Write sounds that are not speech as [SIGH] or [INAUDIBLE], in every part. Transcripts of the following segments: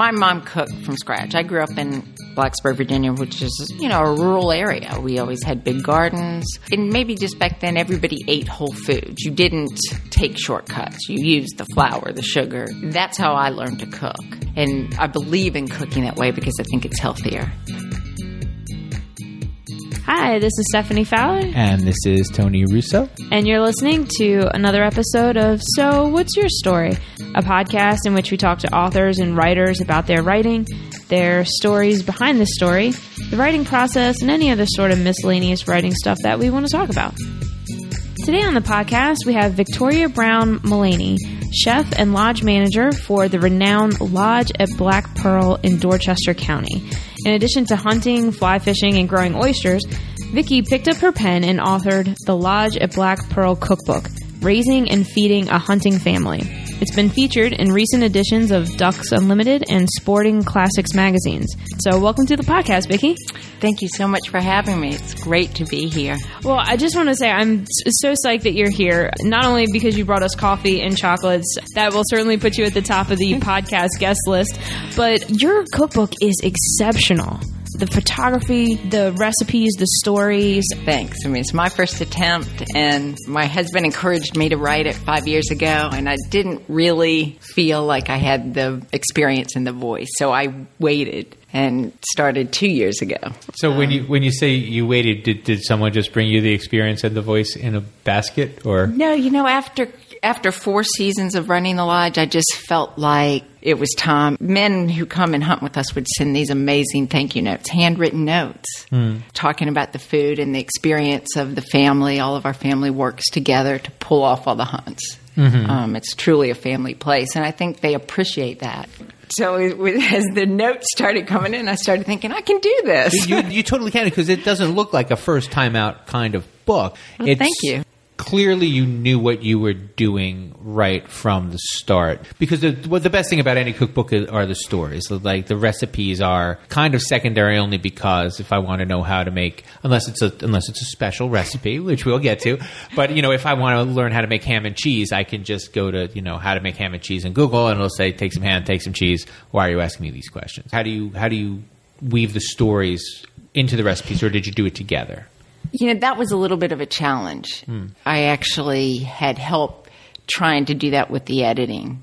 My mom cooked from scratch. I grew up in Blacksburg, Virginia, which is, you know, a rural area. We always had big gardens. And maybe just back then, everybody ate whole foods. You didn't take shortcuts. You used the flour, the sugar. That's how I learned to cook. And I believe in cooking that way because I think it's healthier. Hi, this is Stephanie Fowler, And this is Tony Russo. and you're listening to another episode of So What's Your Story? A podcast in which we talk to authors and writers about their writing, their stories behind the story, the writing process, and any other sort of miscellaneous writing stuff that we want to talk about. Today on the podcast, we have Victoria Brown Mullaney, chef and lodge manager for the renowned Lodge at Black Pearl in Dorchester County. In addition to hunting, fly fishing, and growing oysters, Vicky picked up her pen and authored the Lodge at Black Pearl cookbook, Raising and Feeding a Hunting Family. It's been featured in recent editions of Ducks Unlimited and Sporting Classics magazines. So, welcome to the podcast, Vicki. Thank you so much for having me. It's great to be here. Well, I just want to say I'm so psyched that you're here. Not only because you brought us coffee and chocolates, that will certainly put you at the top of the [LAUGHS] podcast guest list, but your cookbook is exceptional. The photography, the recipes, the stories. Thanks. I mean, it's my first attempt, and my husband encouraged me to write it five years ago, and I didn't really feel like I had the experience and the voice, so I waited and started two years ago. So when you when you say you waited, did, did someone just bring you the experience and the voice in a basket, or No, you know, after after four seasons of running the lodge, I just felt like it was time. Men who come and hunt with us would send these amazing thank you notes, handwritten notes, talking about the food and the experience of the family. All of our family works together to pull off all the hunts. Um, it's truly a family place, and I think they appreciate that. So it, as the notes started coming in, I started thinking, I can do this. you you totally can because it doesn't look like a first time out kind of book. Well, thank you. Clearly, you knew what you were doing right from the start. Because the well, the best thing about any cookbook are the stories. Like the recipes are kind of secondary only because if I want to know how to make, unless it's a unless it's a special recipe, which we'll get to. But you know, if I want to learn how to make ham and cheese, I can just go to you know how to make ham and cheese in Google, and it'll say take some ham, take some cheese. Why are you asking me these questions? How do you how do you weave the stories into the recipes, or did you do it together? You know, that was a little bit of a challenge. Hmm. I actually had help trying to do that with the editing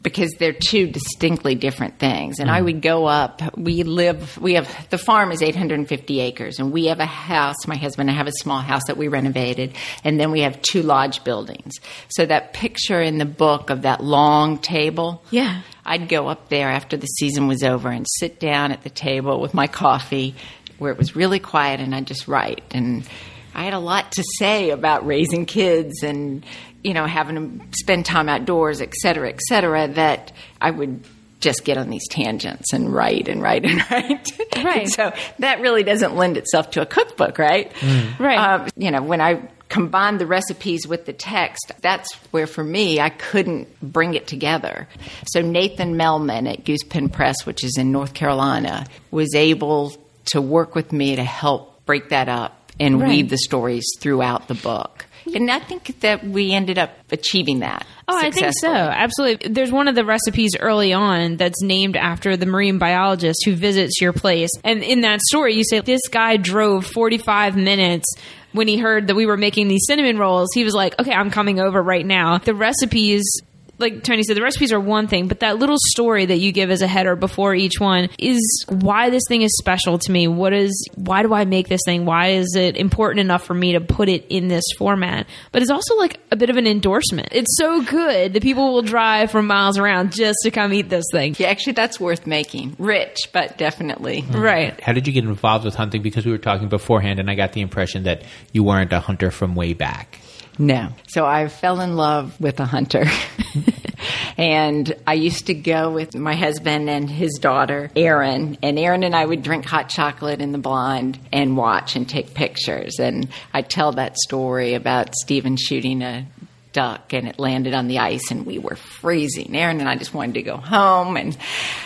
because they're two distinctly different things. And I hmm. would go up, we live, we have, the farm is 850 acres, and we have a house, my husband and I have a small house that we renovated, and then we have two lodge buildings. So that picture in the book of that long table, Yeah. I'd go up there after the season was over and sit down at the table with my coffee where it was really quiet and I'd just write. And I had a lot to say about raising kids and, you know, having them spend time outdoors, et cetera, et cetera, that I would just get on these tangents and write and write and [LAUGHS] write. Right. so that really doesn't lend itself to a cookbook, right? Right. Um, you know, when I combined the recipes with the text, that's where for me I couldn't bring it together. So Nathan Moehlmann at Goosepen Press, which is in North Carolina, was able to work with me to help break that up and Right. weave the stories throughout the book. And I think that we ended up achieving that. Oh, I think so. Absolutely. There's one of the recipes early on that's named after the marine biologist who visits your place. And in that story, you say this guy drove 45 minutes when he heard that we were making these cinnamon rolls. He was like, okay, I'm coming over right now. The recipes. Like Tony said, the recipes are one thing, but that little story that you give as a header before each one is why this thing is special to me. What is, why do I make this thing? Why is it important enough for me to put it in this format? But it's also like a bit of an endorsement. It's so good that people will drive from miles around just to come eat this thing. Yeah, actually, that's worth making. Rich, but definitely. Hmm. Right. How did you get involved with hunting? Because we were talking beforehand, and I got the impression that you weren't a hunter from way back. No. So I fell in love with a hunter. [LAUGHS] and I used to go with my husband and his daughter, Erin. And Erin and I would drink hot chocolate in the blind and watch and take pictures. And I tell that story about Stephen shooting a duck and it landed on the ice and we were freezing. Erin and I just wanted to go home and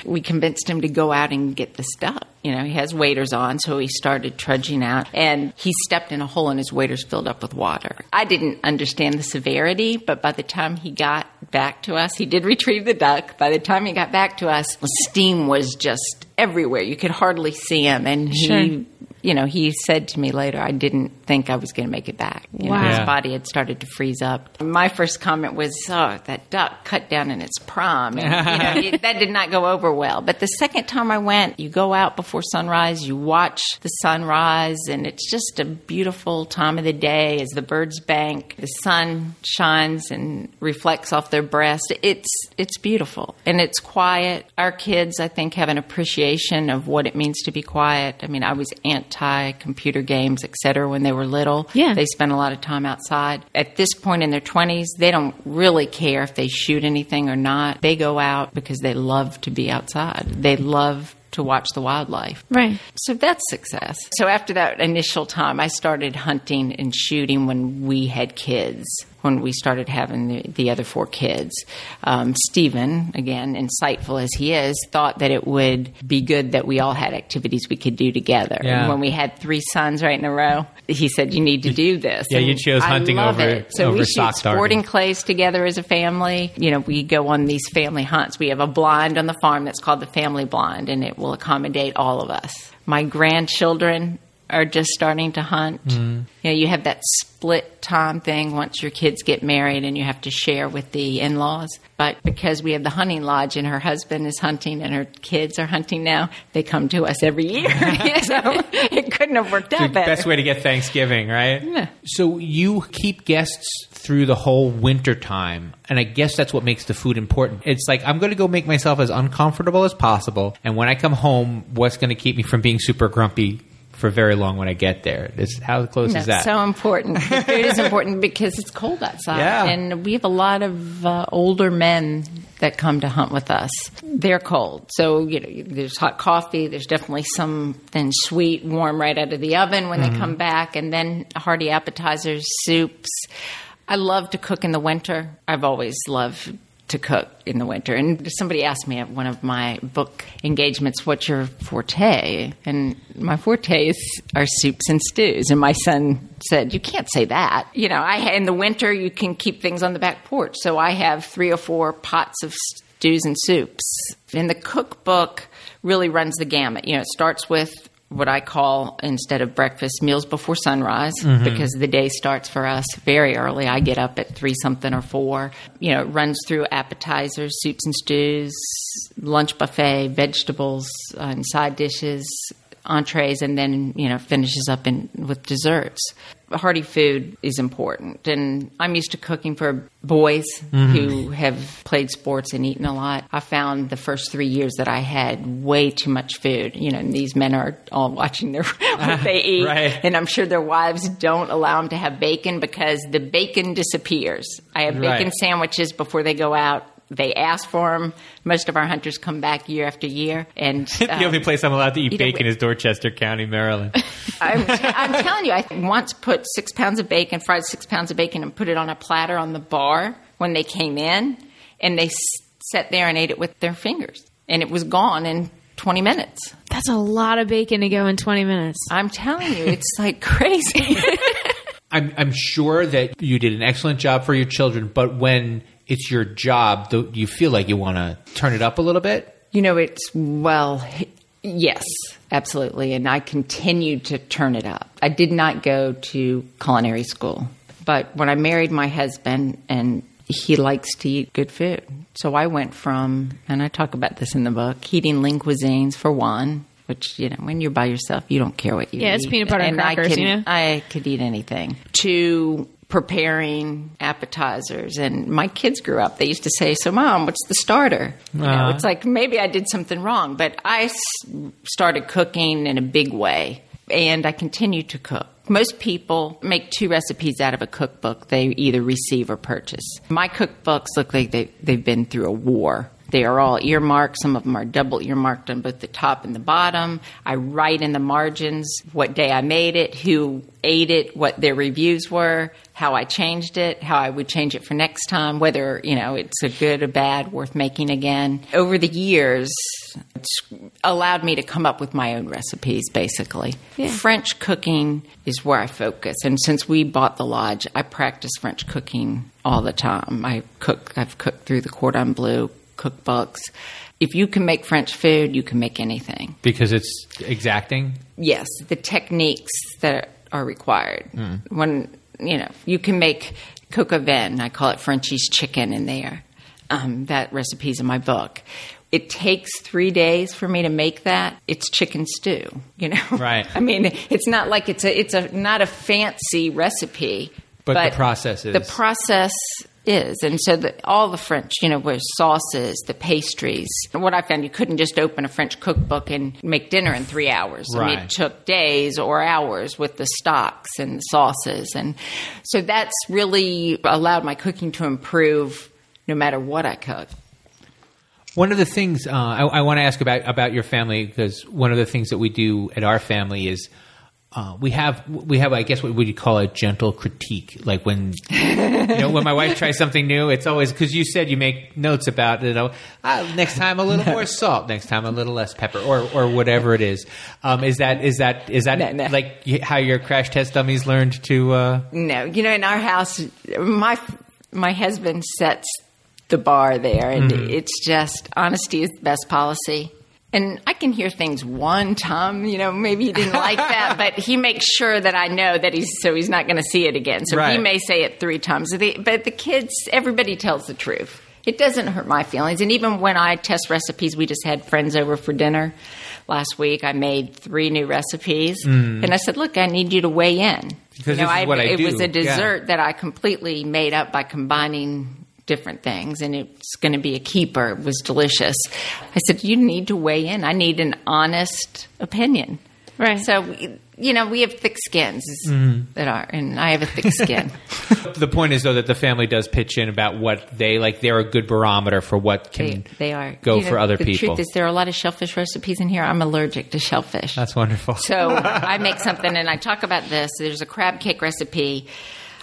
we convinced him to go out and get the stuff. You know, he has waders on, so he started trudging out and he stepped in a hole and his waders filled up with water. I didn't understand the severity, but by the time he got back to us. He did [LAUGHS] retrieve the duck. By the time he got back to us, steam was just everywhere. You could hardly see him. And Sure. You know, he said to me later, I didn't think I was going to make it back. You know, his Yeah. body had started to freeze up. My first comment was, oh, that duck cut down in its prime. And, you know, [LAUGHS] that did not go over well. But the second time I went, you go out before sunrise, you watch the sunrise, and it's just a beautiful time of the day as the birds bank. The sun shines and reflects off their breast. It's it's beautiful and it's quiet. Our kids, I think, have an appreciation of what it means to be quiet. I mean, I was anti computer games, et cetera, when they were little. Yeah. They spend a lot of time outside. At this point in their 20s, they don't really care if they shoot anything or not. They go out because they love to be outside. They love to watch the wildlife. Right. So that's success. So after that initial time, I started hunting and shooting when we had kids, when we started having the, the other four kids. Um, Stephen, again, insightful as he is, thought that it would be good that we all had activities we could do together. Yeah. And when we had three sons right in a row, he said, "You need to do this." Yeah, you And chose I hunting love over- it. So over we shoot darting. sporting clays together as a family. You know, we go on these family hunts. We have a blind on the farm that's called the family blind, and it will accommodate all of us. My grandchildren are just starting to hunt. Mm-hmm. You know, you have that split time thing once your kids get married and you have to share with the in laws. But because we have the hunting lodge and her husband is hunting and her kids are hunting now, they come to us every year. [LAUGHS] [LAUGHS] so it couldn't have worked The out better. best way to get Thanksgiving, right? Yeah. So you keep guests through the whole winter time, and I guess that's what makes the food important. It's like I'm going to go make myself as uncomfortable as possible, and when I come home, what's going to keep me from being super grumpy for very long when I get there? Is how close That's is that? so important. [LAUGHS] The food is important because it's cold outside, Yeah. and we have a lot of uh, older men that come to hunt with us. They're cold, so you know there's hot coffee. There's definitely something sweet, warm right out of the oven when Mm-hmm. they come back, and then hearty appetizers, soups. I love to cook in the winter. I've always loved to cook in the winter. And somebody asked me at one of my book engagements, "What's your forte?" And my forte is are soups and stews. And my son said, "You can't say that." You know, I in the winter you can keep things on the back porch, so I have three or four pots of stews and soups. And the cookbook really runs the gamut. You know, it starts with what I call instead of breakfast meals before sunrise because the day starts for us very early. I get up at three something or four. You know, it runs through appetizers, soups and stews, lunch buffet, vegetables, uh, and side dishes, entrees, and then you know finishes up in with desserts. Hearty food is important, and I'm used to cooking for boys mm-hmm. who have played sports and eaten a lot. I found the first three years that I had way too much food. You know, and these men are all [LAUGHS] watching their what they [LAUGHS] eat, Right. and I'm sure their wives don't allow them to have bacon because the bacon disappears. I have bacon Right. sandwiches before they go out. They ask for them. Most of our hunters come back year after year, and [LAUGHS] the um, only place I'm allowed to eat you know, bacon is Dorchester County, Maryland. [LAUGHS] I'm, I'm telling you, I once put six pounds of bacon, fried six pounds of bacon, and put it on a platter on the bar when they came in, and they s- sat there and ate it with their fingers, and it was gone in 20 minutes. That's a lot of bacon to go in 20 minutes. I'm telling you, it's like crazy. [LAUGHS] I'm, I'm sure that you did an excellent job for your children, but when it's your job, do you feel like you want to turn it up a little bit? You know, it's, well, yes, absolutely. And I continued to turn it up. I did not go to culinary school, but when I married my husband, and he likes to eat good food. So I went from, and I talk about this in the book, eating lean cuisines for one. Which you know, when you're by yourself, you don't care what you Yeah, eat. it's peanut butter and I crackers, can- you know? I could eat anything. To preparing appetizers, and my kids grew up. They used to say, "So, mom, what's the starter?" You know, Uh-huh. it's like maybe I did something wrong, but I s- started cooking in a big way, and I continue to cook. Most people make two recipes out of a cookbook they either receive or purchase. My cookbooks look like they, they've been through a war. They are all earmarked. Some of them are double earmarked on both the top and the bottom. I write in the margins what day I made it, who ate it, what their reviews were, how I changed it, how I would change it for next time, whether, you know, it's a good or bad, worth making again. Over the years, it's allowed me to come up with my own recipes, basically. Yeah. French cooking is where I focus. And since we bought the lodge, I practice French cooking all the time. I cook, I've cooked through the Cordon Bleu cookbooks. If you can make French food, you can make anything. because it's exacting. Yes, the techniques that are required. Hmm. When you know, you can make coq au vin. I call it Frenchie's chicken in there. Um, that recipe's in my book. It takes three days for me to make that. It's chicken stew, you know. Right. [LAUGHS] I mean, it's not like it's a it's a not a fancy recipe, But the process is the process is, and so the, all the French, you know, where sauces, the pastries. And what I found, you couldn't just open a French cookbook and make dinner in three hours. I mean, Right. it took days or hours with the stocks and the sauces, and so that's really allowed my cooking to improve, no matter what I cook. One of the things uh, I, I want to ask about about your family because one of the things that we do at our family is uh, we have we have I guess what would you call a gentle critique like when you know when my wife tries something new it's always because you said you make notes about you know ah, next time a little [LAUGHS] more salt next time a little less pepper or or whatever it is um, is that is that is that No, no. like how your crash test dummies learned to uh, No, you know, in our house, my my husband sets the bar there, and it's just honesty is the best policy. And I can hear things one time, you know, maybe he didn't like [LAUGHS] that, but he makes sure that I know that he's so he's not going to see it again. So he may say it three times. But the kids, everybody tells the truth. It doesn't hurt my feelings. And even when I test recipes, we just had friends over for dinner last week. I made three new recipes, mm. and I said, "Look, I need you to weigh in." Because you know, what I it was do. a Yeah. dessert that I completely made up by combining different things, and it's going to be a keeper. It was delicious. I said, "You need to weigh in. I need an honest opinion." Right. So, you know, we have thick skins mm-hmm. that are, and I have a thick skin. [LAUGHS] the point is though that the family does pitch in about what they like they're a good barometer for what can they, they are go You know, for other the people truth is, there are a lot of shellfish recipes in here. I'm allergic to shellfish. that's wonderful So [LAUGHS] I make something and I talk about this. There's a crab cake recipe.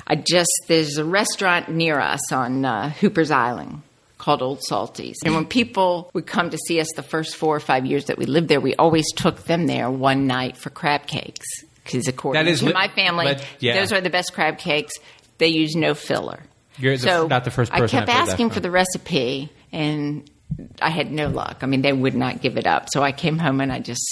I just there's a restaurant near us on uh, Hooper's Island called Old Salty's. And when people would come to see us the first four or five years that we lived there, we always took them there one night for crab cakes. Because according That is to my family, let- yeah. those are the best crab cakes. They use no filler. You're the- not the first person I kept I've heard that asking for the recipe, and I had no luck. I mean, they would not give it up. So I came home and I just.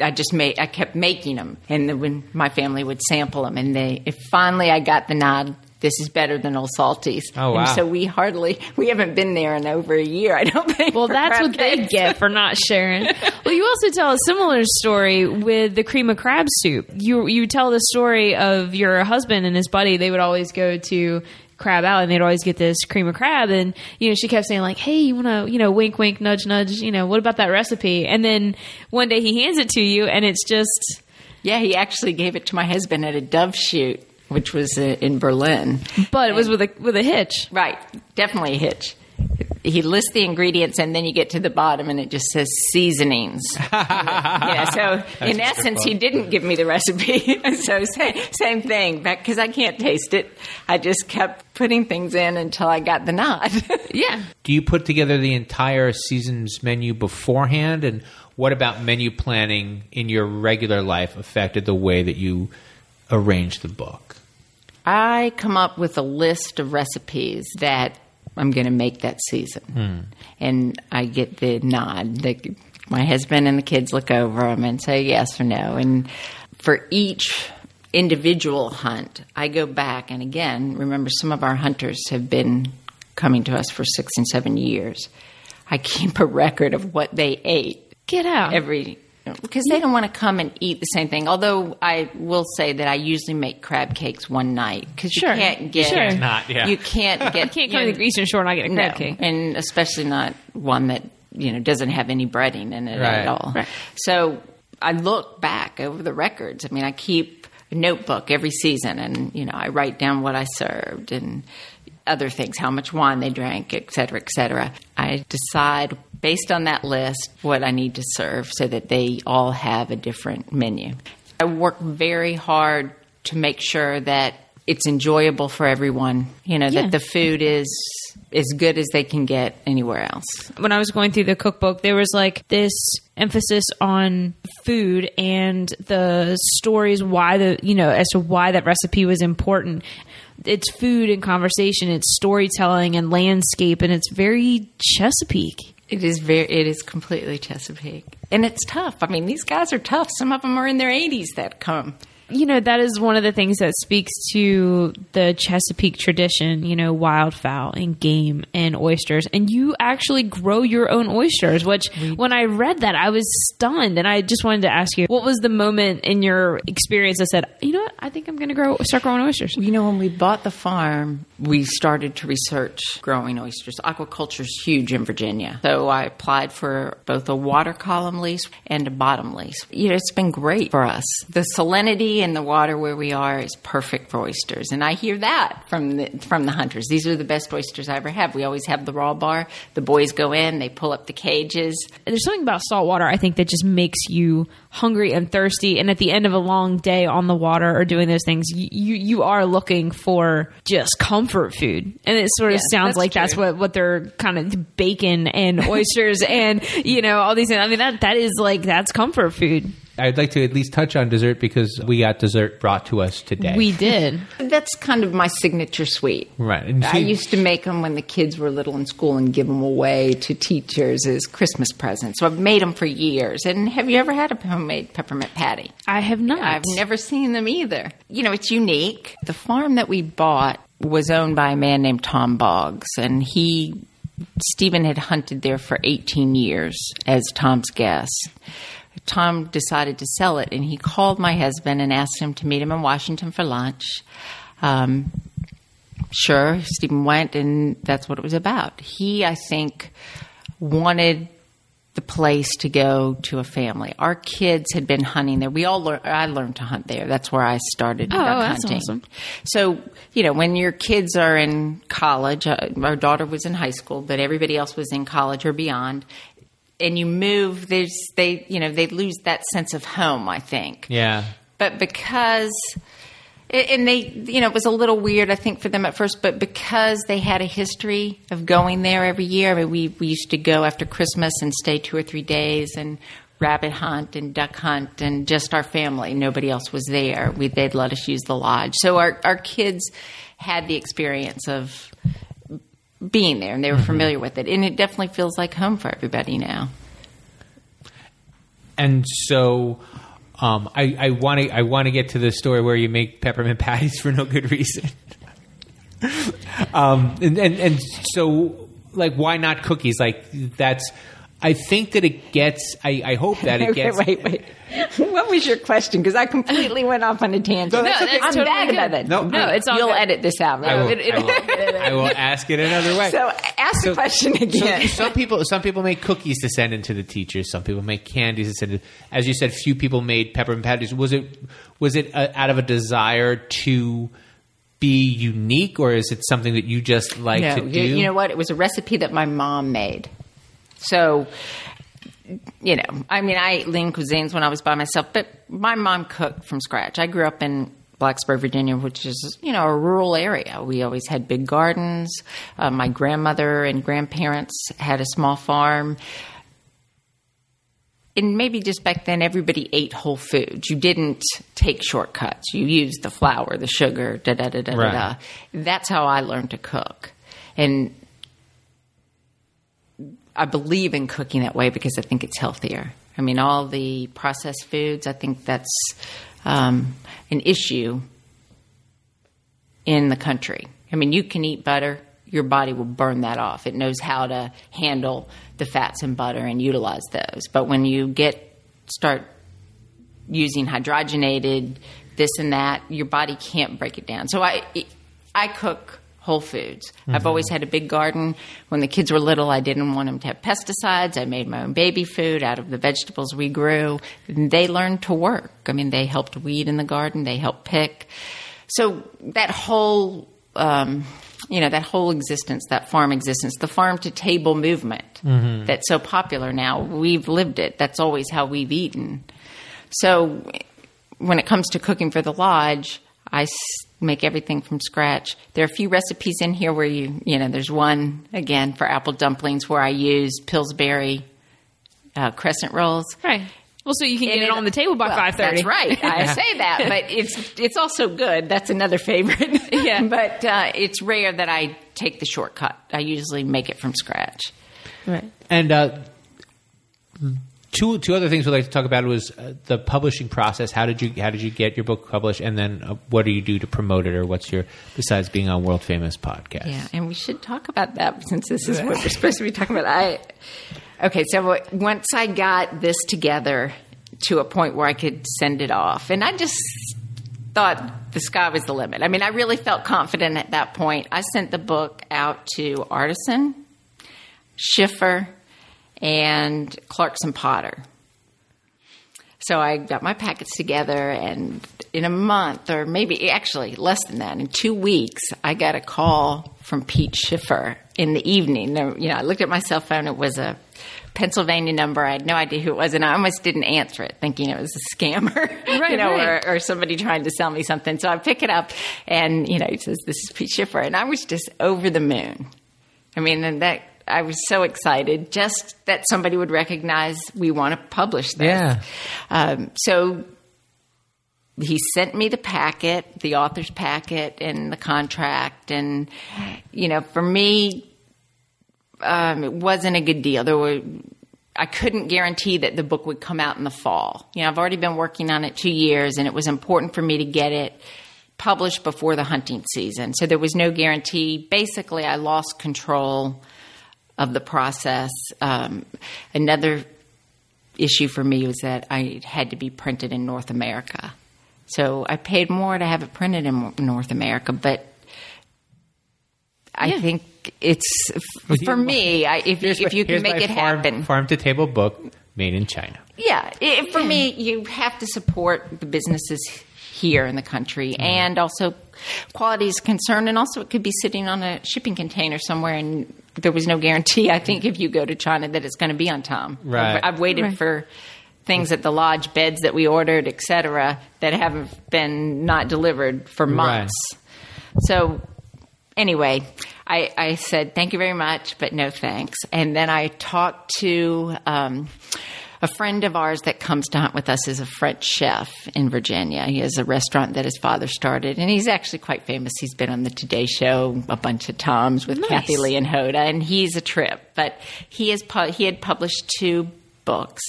I just made. I kept making them, and then when my family would sample them, and they. If finally, I got the nod. This is better than Old Salty's. Oh, wow. And so we hardly. We haven't been there in over a year. I don't think. Well, that's crab what they get for not sharing. well, you also tell a similar story with the cream of crab soup. You you tell the story of your husband and his buddy. They would always go to Crab out and they'd always get this cream of crab. And you know, she kept saying like, "Hey, you want to, you know, wink, wink, nudge, nudge. You know, what about that recipe?" And then one day he hands it to you, and it's just Yeah, he actually gave it to my husband at a dove shoot, which was uh, in Berlin. but it was with a with a hitch. Right, definitely a hitch. He lists the ingredients, and then you get to the bottom, and it just says seasonings. [LAUGHS] yeah, so in essence, he didn't give me the recipe. [LAUGHS] so same, same thing, because I can't taste it. I just kept putting things in until I got the nod. [LAUGHS] Yeah. do you put together the entire season's menu beforehand and what about menu planning in your regular life affected the way that you arrange the book I come up with a list of recipes that I'm going to make that season, hmm. and I get the nod. The, my husband and the kids look over them and say yes or no. And for each individual hunt, I go back and again remember some of our hunters have been coming to us for six and seven years. I keep a record of what they ate Get out. every because they don't want to come and eat the same thing. Although I will say that I usually make crab cakes one night because Sure. you can't get Sure. Not, yeah. you can't [LAUGHS] get Can't come you to the Eastern Shore and I get a crab no, cake. and especially not one that you know doesn't have any breading in it Right. at all. Right. So I look back over the records. I mean, I keep a notebook every season, and you know, I write down what I served and other things, how much wine they drank, et cetera, et cetera. I decide based on that list what I need to serve so that they all have a different menu. I work very hard to make sure that it's enjoyable for everyone. You know Yeah. that the food is as good as they can get anywhere else. when I was going through the cookbook, there was like this emphasis on food and the stories why the you know as to why that recipe was important. It's food and conversation, it's storytelling and landscape, and it's very Chesapeake. It is very. It is completely Chesapeake, and it's tough. I mean, these guys are tough. Some of them are in their 80s that come. You know, that is one of the things that speaks to the Chesapeake tradition, you know, wildfowl and game and oysters. And you actually grow your own oysters, which when I read that, I was stunned. And I just wanted to ask you, what was the moment in your experience that said, you know what, I think I'm going to grow, start growing oysters? You know, when we bought the farm, we started to research growing oysters. Aquaculture is huge in Virginia. So I applied for both a water column lease and a bottom lease. You know, it's been great for us. The salinity in the water where we are is perfect for oysters. And I hear that from the, from the hunters. These are the best oysters I ever have. We always have the raw bar. The boys go in, they pull up the cages. There's something about salt water, I think, that just makes you hungry and thirsty. And at the end of a long day on the water or doing those things, you, you, are looking for just comfort food. And it sort of Yes, sounds that's like that's what, what they're kind of bacon and oysters and, you know, all these things. I mean, that, that is like, that's comfort food. I'd like to at least touch on dessert because we got dessert brought to us today. We did. [LAUGHS] That's kind of my signature sweet. right. And I she- used to make them when the kids were little in school and give them away to teachers as Christmas presents. So I've made them for years. And have you ever had a homemade peppermint patty? I have not. I've never seen them either. You know, it's unique. The farm that we bought was owned by a man named Tom Boggs, and he, Stephen had hunted there for 18 years as Tom's guest. Tom decided to sell it, and he called my husband and asked him to meet him in Washington for lunch. Um, sure, Stephen went, and that's what it was about. He, I think, wanted the place to go to a family. Our kids had been hunting there. We all learned. I learned to hunt there. That's where I started Oh, duck that's hunting. awesome. So you know, when your kids are in college, uh, our daughter was in high school, but everybody else was in college or beyond. And you move, there's they, you know, they lose that sense of home. I think yeah. but because and they you know it was a little weird i think for them at first but because they had a history of going there every year i mean we, we used to go after christmas and stay two or three days and rabbit hunt and duck hunt and just our family nobody else was there we, they'd let us use the lodge so our, our kids had the experience of being there and they were familiar with it and it definitely feels like home for everybody now And so um, I, I want to I want to get to the story where you make peppermint patties for no good reason. [LAUGHS] um, and, and and so like why not cookies? Like that's I think that it gets. I, I hope that it [LAUGHS] gets. wait, wait. What was your question? Because I completely went off on a tangent. No, that's okay. I'm totally bad good. about it. No, No, it's all You'll good. edit this out. I will, Right? it- I will, I will ask it another way. So ask So- the question again. So, some people, some people make cookies to send into the teachers. Some people make candies to send. In. As you said, few people made peppermint patties. Was it was it uh out of a desire to be unique, or is it something that you just like no, to do? you, you know what? It was a recipe that my mom made. So, you know, I mean, I ate lean cuisines when I was by myself, but my mom cooked from scratch. I grew up in Blacksburg, Virginia, which is, you know, a rural area. We always had big gardens. Uh, my grandmother and grandparents had a small farm. and maybe just back then everybody ate whole foods. You didn't take shortcuts. You used the flour, the sugar, da da da da Right. da. That's how I learned to cook, and I believe in cooking that way because I think it's healthier. I mean, all the processed foods. I think that's um, an issue in the country. I mean, you can eat butter, your body will burn that off. It knows how to handle the fats in butter and utilize those. But when you get start using hydrogenated this and that, your body can't break it down. So I I cook whole foods. I've always had a big garden. When the kids were little, I didn't want them to have pesticides. I made my own baby food out of the vegetables we grew. And they learned to work. I mean, they helped weed in the garden. They helped pick. So that whole, um, you know, that whole existence, that farm existence, the farm to table movement that's so popular now, we've lived it. That's always how we've eaten. So when it comes to cooking for the lodge, I make everything from scratch. There are a few recipes in here where you, you know, there's one again for apple dumplings where I use Pillsbury uh, crescent rolls. Right. Well, so you can get And it, on the table by well, five thirty. That's right. I [LAUGHS] say that, but it's it's also good. That's another favorite. [LAUGHS] Yeah. but uh, it's rare that I take the shortcut. I usually make it from scratch. Right. And uh, two two other things we'd like to talk about was uh, the publishing process. How did you how did you get your book published, and then uh, what do you do to promote it, or what's your besides being on world famous podcast? Yeah, and we should talk about that since this is what we're supposed to be talking about. I okay, so once I got this together to a point where I could send it off, and I just thought the sky was the limit. I mean, I really felt confident at that point. I sent the book out to Artisan, Schiffer, and Clarkson Potter. So I got my packets together, and in a month, or maybe actually less than that, in two weeks, I got a call from Pete Schiffer in the evening. You know, I looked at my cell phone; it was a Pennsylvania number. I had no idea who it was, and I almost didn't answer it, thinking it was a scammer, [LAUGHS] Right, you know, right. or, or somebody trying to sell me something. So I pick it up, and you know, he says, "This is Pete Schiffer," and I was just over the moon. I mean, that I was so excited just that somebody would recognize we want to publish this. Yeah. Um, so he sent me the packet, the author's packet, and the contract, and you know, for me, um, it wasn't a good deal. There were. I couldn't guarantee that the book would come out in the fall. You know, I've already been working on it two years, and it was important for me to get it published before the hunting season. So there was no guarantee. Basically, I lost control of the process. Um, another issue for me was that I had to be printed in North America. So I paid more to have it printed in North America, but I Yeah. think it's for me. I, if, Here's if you can make it farm, happen, farm to table book made in China. yeah, it, for me, you have to support the businesses here in the country, Mm-hmm. and also quality is concerned, and also it could be sitting on a shipping container somewhere, and there was no guarantee. I think if you go to China, that it's going to be on time. Right. I've, I've waited Right. for things at the lodge, beds that we ordered, etc., that haven't been not delivered for months. So anyway, I, I said thank you very much, but no thanks. And then I talked to um, a friend of ours that comes to hunt with us is a French chef in Virginia. He has a restaurant that his father started, and he's actually quite famous. He's been on the Today Show a bunch of times with Nice. Kathie Lee and Hoda, and he's a trip. But he has pu- he had published two books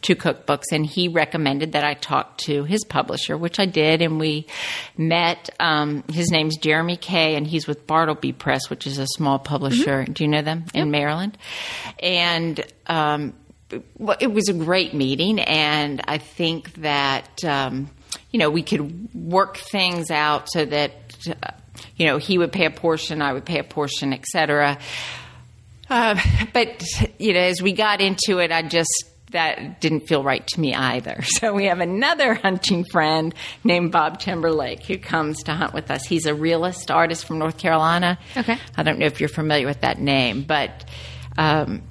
two cookbooks, and he recommended that I talk to his publisher, which I did, and we met. Um, his name's Jeremy Kay, and he's with Bartleby Press, which is a small publisher. Do you know them in Maryland? And um, it was a great meeting, and I think that um, you know we could work things out so that uh, you know he would pay a portion, I would pay a portion, etc. Uh, but you know, as we got into it, I just that didn't feel right to me either. [LAUGHS] So we have another hunting friend named Bob Timberlake who comes to hunt with us. He's a realist artist from North Carolina. Okay. I don't know if you're familiar with that name, but um,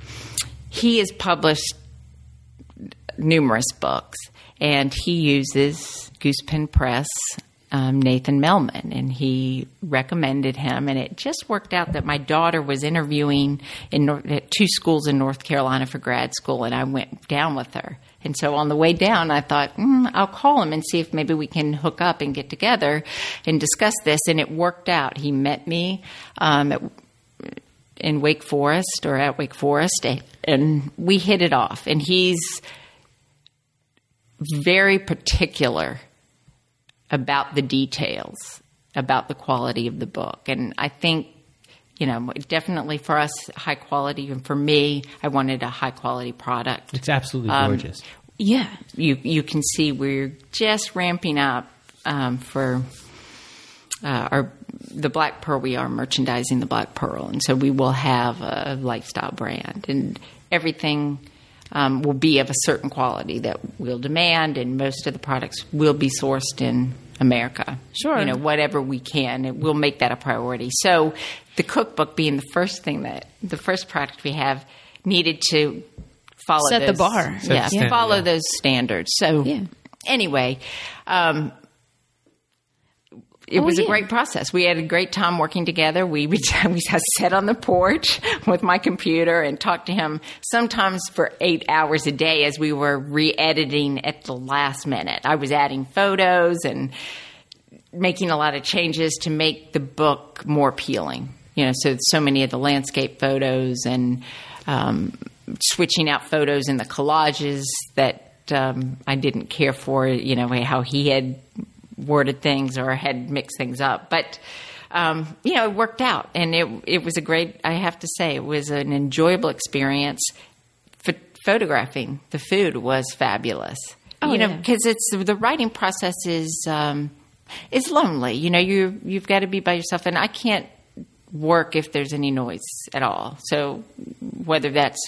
he has published numerous books, and he uses Goosepen Press. Um, Nathan Moehlmann, and he recommended him, and it just worked out that my daughter was interviewing in Nor- at two schools in North Carolina for grad school, and I went down with her. And so on the way down, I thought mm, I'll call him and see if maybe we can hook up and get together and discuss this. And it worked out. He met me um, at in Wake Forest or at Wake Forest, and we hit it off. And he's very particular about the details, about the quality of the book. And I think, you know, definitely for us, high quality, and for me, I wanted a high quality product. It's absolutely Um, gorgeous. Yeah, you you can see we're just ramping up um, for uh, our the Black Pearl. We are merchandising the Black Pearl, and so we will have a lifestyle brand, and everything um, will be of a certain quality that we'll demand, and most of the products will be sourced in America. Sure. you know whatever we can, and we'll make that a priority. So, the cookbook being the first thing that the first product we have needed to follow Set the bar. Set yeah, the standard, follow yeah. those standards. So Yeah. anyway, um, it Oh, was a great process. We had a great time working together. We would [LAUGHS] we sat on the porch [LAUGHS] with my computer and talked to him sometimes for eight hours a day as we were re-editing at the last minute. I was adding photos and making a lot of changes to make the book more appealing. You know, so so many of the landscape photos and um, switching out photos in the collages that um, I didn't care for. You know, how he had worded things or had mixed things up, but. Um, you know, it worked out, and it it was a great. I have to say, it was an enjoyable experience. Ph- photographing the food was fabulous. Oh, you know, yeah. because it's the writing process is um, is lonely. You know, you you've got to be by yourself, and I can't work if there's any noise at all. So whether that's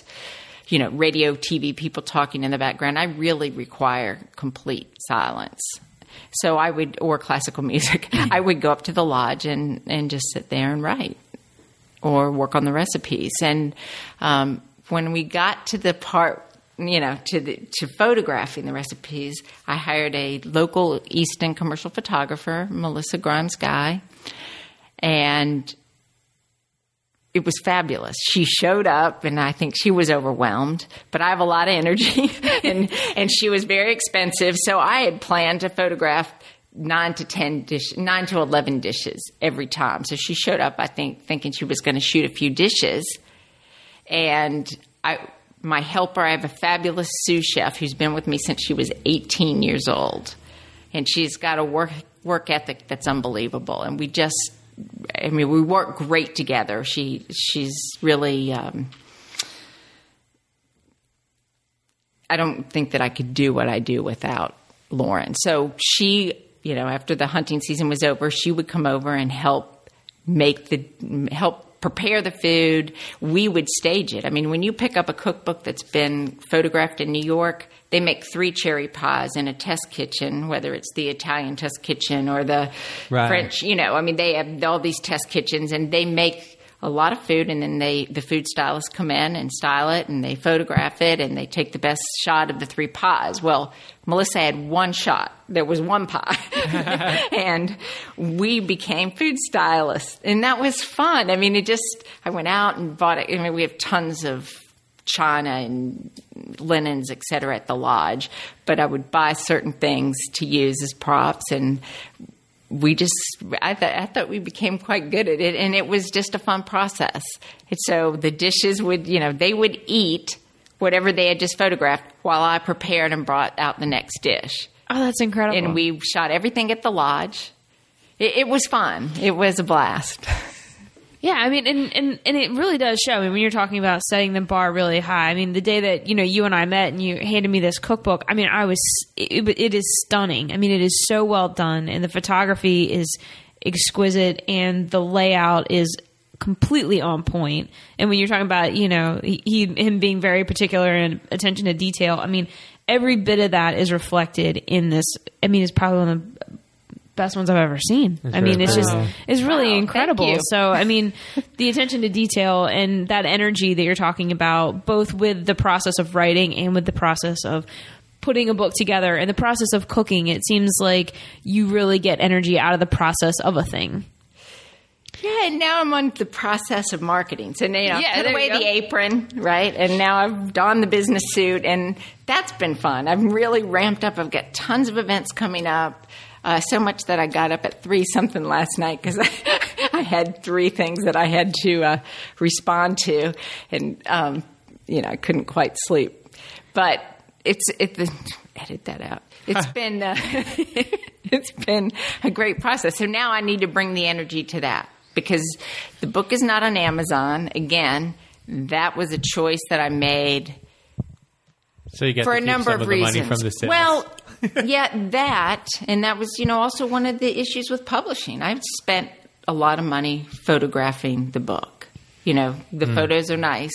you know radio, TV, people talking in the background, I really require complete silence. So I would, or classical music, [LAUGHS] I would go up to the lodge and and just sit there and write or work on the recipes. And um, when we got to the part, you know, to the to photographing the recipes, I hired a local Easton commercial photographer, Melissa Grimes Guy, and it was fabulous. She showed up, and I think she was overwhelmed. But I have a lot of energy, [LAUGHS] and and she was very expensive, so I had planned to photograph nine to ten dish, nine to eleven dishes every time. So she showed up, I think, thinking she was going to shoot a few dishes, and I. My helper, I have a fabulous sous chef who's been with me since she was 18 years old, and she's got a work work ethic that's unbelievable. And we just I mean, we work great together. She she's really. Um, I don't think that I could do what I do without Lauren. So she, you know, after the hunting season was over, she would come over and help make the help prepare the food. We would stage it. I mean, when you pick up a cookbook that's been photographed in New York, they make three cherry pies in a test kitchen, whether it's the Italian test kitchen or the Right. French. You know, I mean, they have all these test kitchens, and they make a lot of food, and then they the food stylists come in and style it, and they photograph it, and they take the best shot of the three pies. Well, Melissa had one shot. There was one pie, [LAUGHS] and we became food stylists, and that was fun. I mean, it just I went out and bought it. I mean, we have tons of china and linens, et cetera, at the lodge, but I would buy certain things to use as props and we just I, th- I thought we became quite good at it and it was just a fun process. And so the dishes would you know they would eat whatever they had just photographed while i prepared and brought out the next dish. Oh, that's incredible. and we shot everything at the lodge. It, it was fun. It was a blast [LAUGHS] Yeah, I mean, and, and and it really does show. I mean, when you're talking about setting the bar really high, I mean, the day that you know you and I met and you handed me this cookbook, I mean, I was it, it is stunning. I mean, it is so well done, and the photography is exquisite, and the layout is completely on point. And when you're talking about you know he, him being very particular and attention to detail, I mean, every bit of that is reflected in this. I mean, it's probably one of the best ones I've ever seen. I mean, very it's just cool. it's really Wow, incredible. So, I mean, [LAUGHS] the attention to detail and that energy that you're talking about, both with the process of writing and with the process of putting a book together and the process of cooking, it seems like you really get energy out of the process of a thing. Yeah, and now I'm on the process of marketing. So now you know, Yeah, put away the apron, right? And now I've donned the business suit, and that's been fun. I'm really ramped up. I've got tons of events coming up. Uh, so much that I got up at three something last night because I, [LAUGHS] I had three things that I had to uh, respond to, and um, you know I couldn't quite sleep. But it's it edit that out. It's been uh, [LAUGHS] it's been a great process. So now I need to bring the energy to that because the book is not on Amazon. Again, that was a choice that I made So you get for a number of reasons. money from the sales. Well, [LAUGHS] yeah, that, and that was, you know, also one of the issues with publishing. I've spent a lot of money photographing the book. You know, the photos are nice,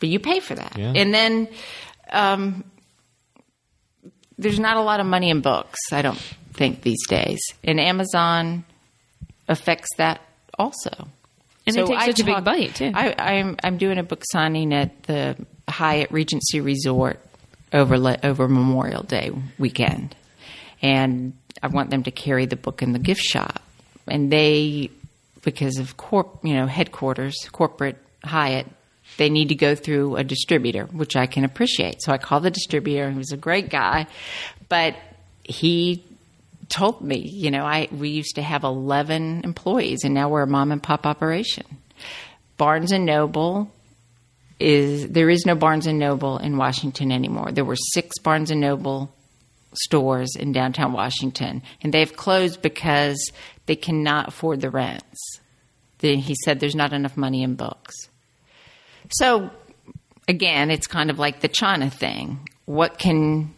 but you pay for that. Yeah. And then um, there's not a lot of money in books, I don't think, these days. And Amazon affects that also. And it takes I such a big bite, too. I, I'm I'm doing a book signing at the Hyatt Regency Resort over le- over Memorial Day weekend, and I want them to carry the book in the gift shop. And they, because of corp, you know, headquarters, corporate Hyatt, they need to go through a distributor, which I can appreciate. So I called the distributor. He was a great guy, but he told me, you know, I we used to have 11 employees and now we're a mom and pop operation. Barnes and Noble is there is no Barnes and Noble in Washington anymore. There were 6 Barnes and Noble stores in downtown Washington and they've closed because they cannot afford the rents. Then he said there's not enough money in books. So again, it's kind of like the China thing. What can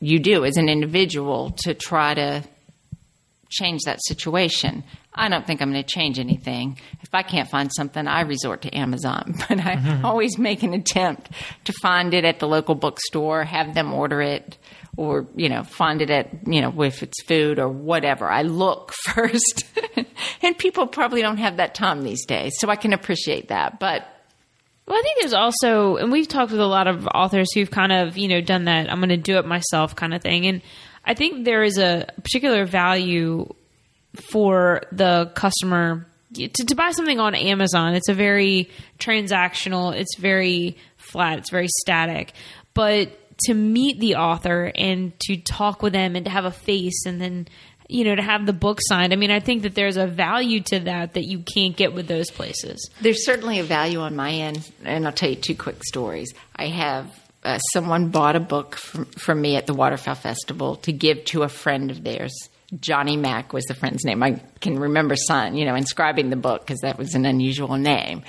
you do as an individual to try to change that situation? I don't think I'm going to change anything. If I can't find something, I resort to Amazon, [LAUGHS] but I mm-hmm. always make an attempt to find it at the local bookstore, have them order it, or you know, find it at you know, if it's food or whatever. I look [LAUGHS] first, and people probably don't have that time these days, so I can appreciate that. But well, I think there's also, and we've talked with a lot of authors who've kind of, you know, done that. I'm going to do it myself kind of thing. And I think there is a particular value for the customer to, to buy something on Amazon. It's a very transactional, it's very flat, it's very static. But to meet the author and to talk with them and to have a face and then you know, to have the book signed. I mean, I think that there's a value to that that you can't get with those places. There's certainly a value on my end, and I'll tell you two quick stories. I have uh, someone bought a book from, from me at the Waterfowl Festival to give to a friend of theirs. Johnny Mack was the friend's name. I can remember son, you know, inscribing the book because that was an unusual name.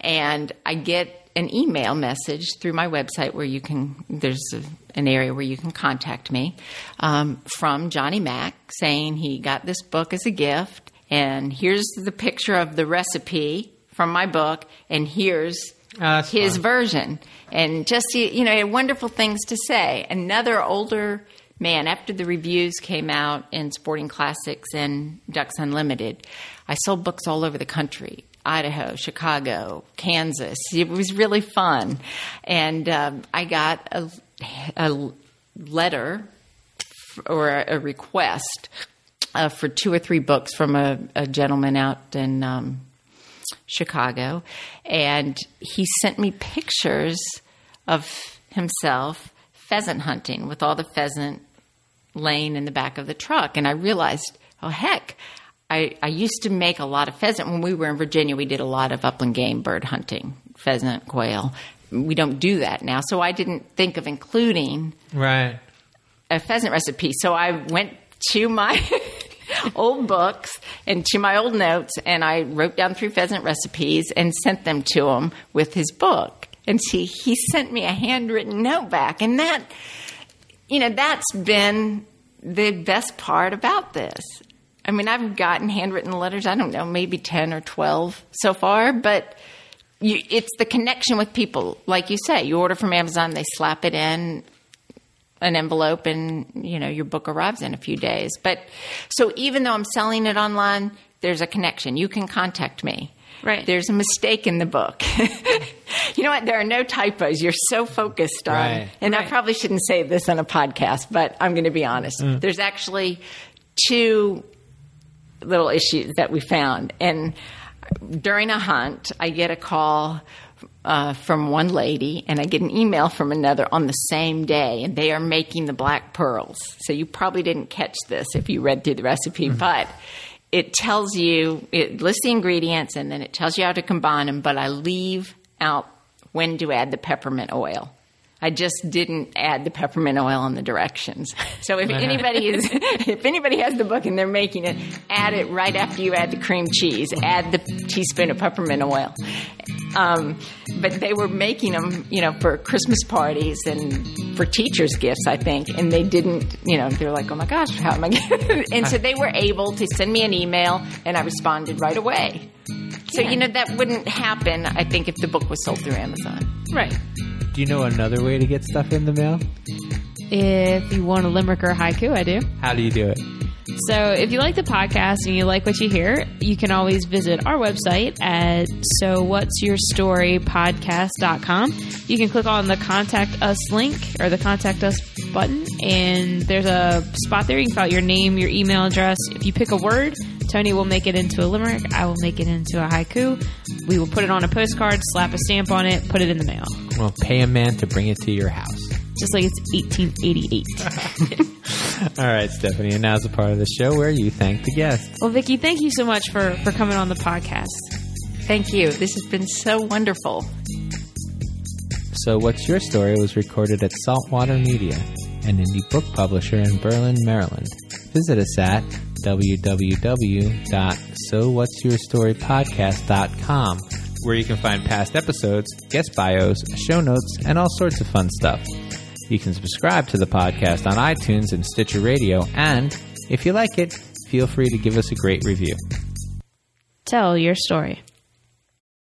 And I get an email message through my website where you can, there's a, an area where you can contact me um, from Johnny Mack saying he got this book as a gift, and here's the picture of the recipe from my book, and here's oh, his fun. version. And just, you know, he had wonderful things to say. Another older man, after the reviews came out in Sporting Classics and Ducks Unlimited, I sold books all over the country. Idaho, Chicago, Kansas. It was really fun. And um, I got a, a letter or a, request uh, for two or three books from a, a gentleman out in um, Chicago. And he sent me pictures of himself pheasant hunting with all the pheasant laying in the back of the truck. And I realized, oh, heck, I, I used to make a lot of pheasant. When we were in Virginia, we did a lot of upland game bird hunting, pheasant, quail. We don't do that now. So I didn't think of including right. a pheasant recipe. So I went to my [LAUGHS] old books and to my old notes and I wrote down three pheasant recipes and sent them to him with his book. And see, he sent me a handwritten note back. And that, you know, that's been the best part about this. I mean, I've gotten handwritten letters, I don't know, maybe 10 or 12 so far, but you, it's the connection with people. Like you say, you order from Amazon, they slap it in an envelope and, you know, your book arrives in a few days. But so even though I'm selling it online, there's a connection. You can contact me. Right. There's a mistake in the book. [LAUGHS] you know what? There are no typos. You're so focused on, right. and right. I probably shouldn't say this on a podcast, but I'm going to be honest. Mm. There's actually two little issues that we found. And during a hunt, I get a call uh, from one lady, and I get an email from another on the same day, and they are making the black pearls. So you probably didn't catch this if you read through the recipe, mm-hmm. but it tells you, it lists the ingredients, and then it tells you how to combine them. But I leave out when to add the peppermint oil. I just didn't add the peppermint oil on the directions. So if [LAUGHS] anybody is, [LAUGHS] if anybody has the book and they're making it, add it right after you add the cream cheese. Add the teaspoon of peppermint oil. Um, but they were making them, you know, for Christmas parties and for teachers' gifts, I think. And they didn't, you know, they're like, oh my gosh, how am I? [LAUGHS] And so they were able to send me an email, and I responded right away. So you know that wouldn't happen, I think, if the book was sold through Amazon. Right. Do you know another way to get stuff in the mail? If you want a limerick or a haiku, I do. How do you do it? So, if you like the podcast and you like what you hear, you can always visit our website at so what's your story podcast.com. You can click on the contact us link or the contact us button, and there's a spot there. You can fill out your name, your email address. If you pick a word, Tony will make it into a limerick. I will make it into a haiku. We will put it on a postcard, slap a stamp on it, put it in the mail. Well, pay a man to bring it to your house. Just like it's 1888. [LAUGHS] All right, Stephanie, and now's the part of the show where you thank the guest. well, Vicki, thank you so much for, for coming on the podcast. Thank you. This has been so wonderful. So, What's Your Story was recorded at Saltwater Media, an indie book publisher in Berlin, Maryland. Visit us at www.sowhatsyourstorypodcast.com, where you can find past episodes, guest bios, show notes, and all sorts of fun stuff. You can subscribe to the podcast on iTunes and Stitcher Radio, and if you like it, feel free to give us a great review. Tell your story.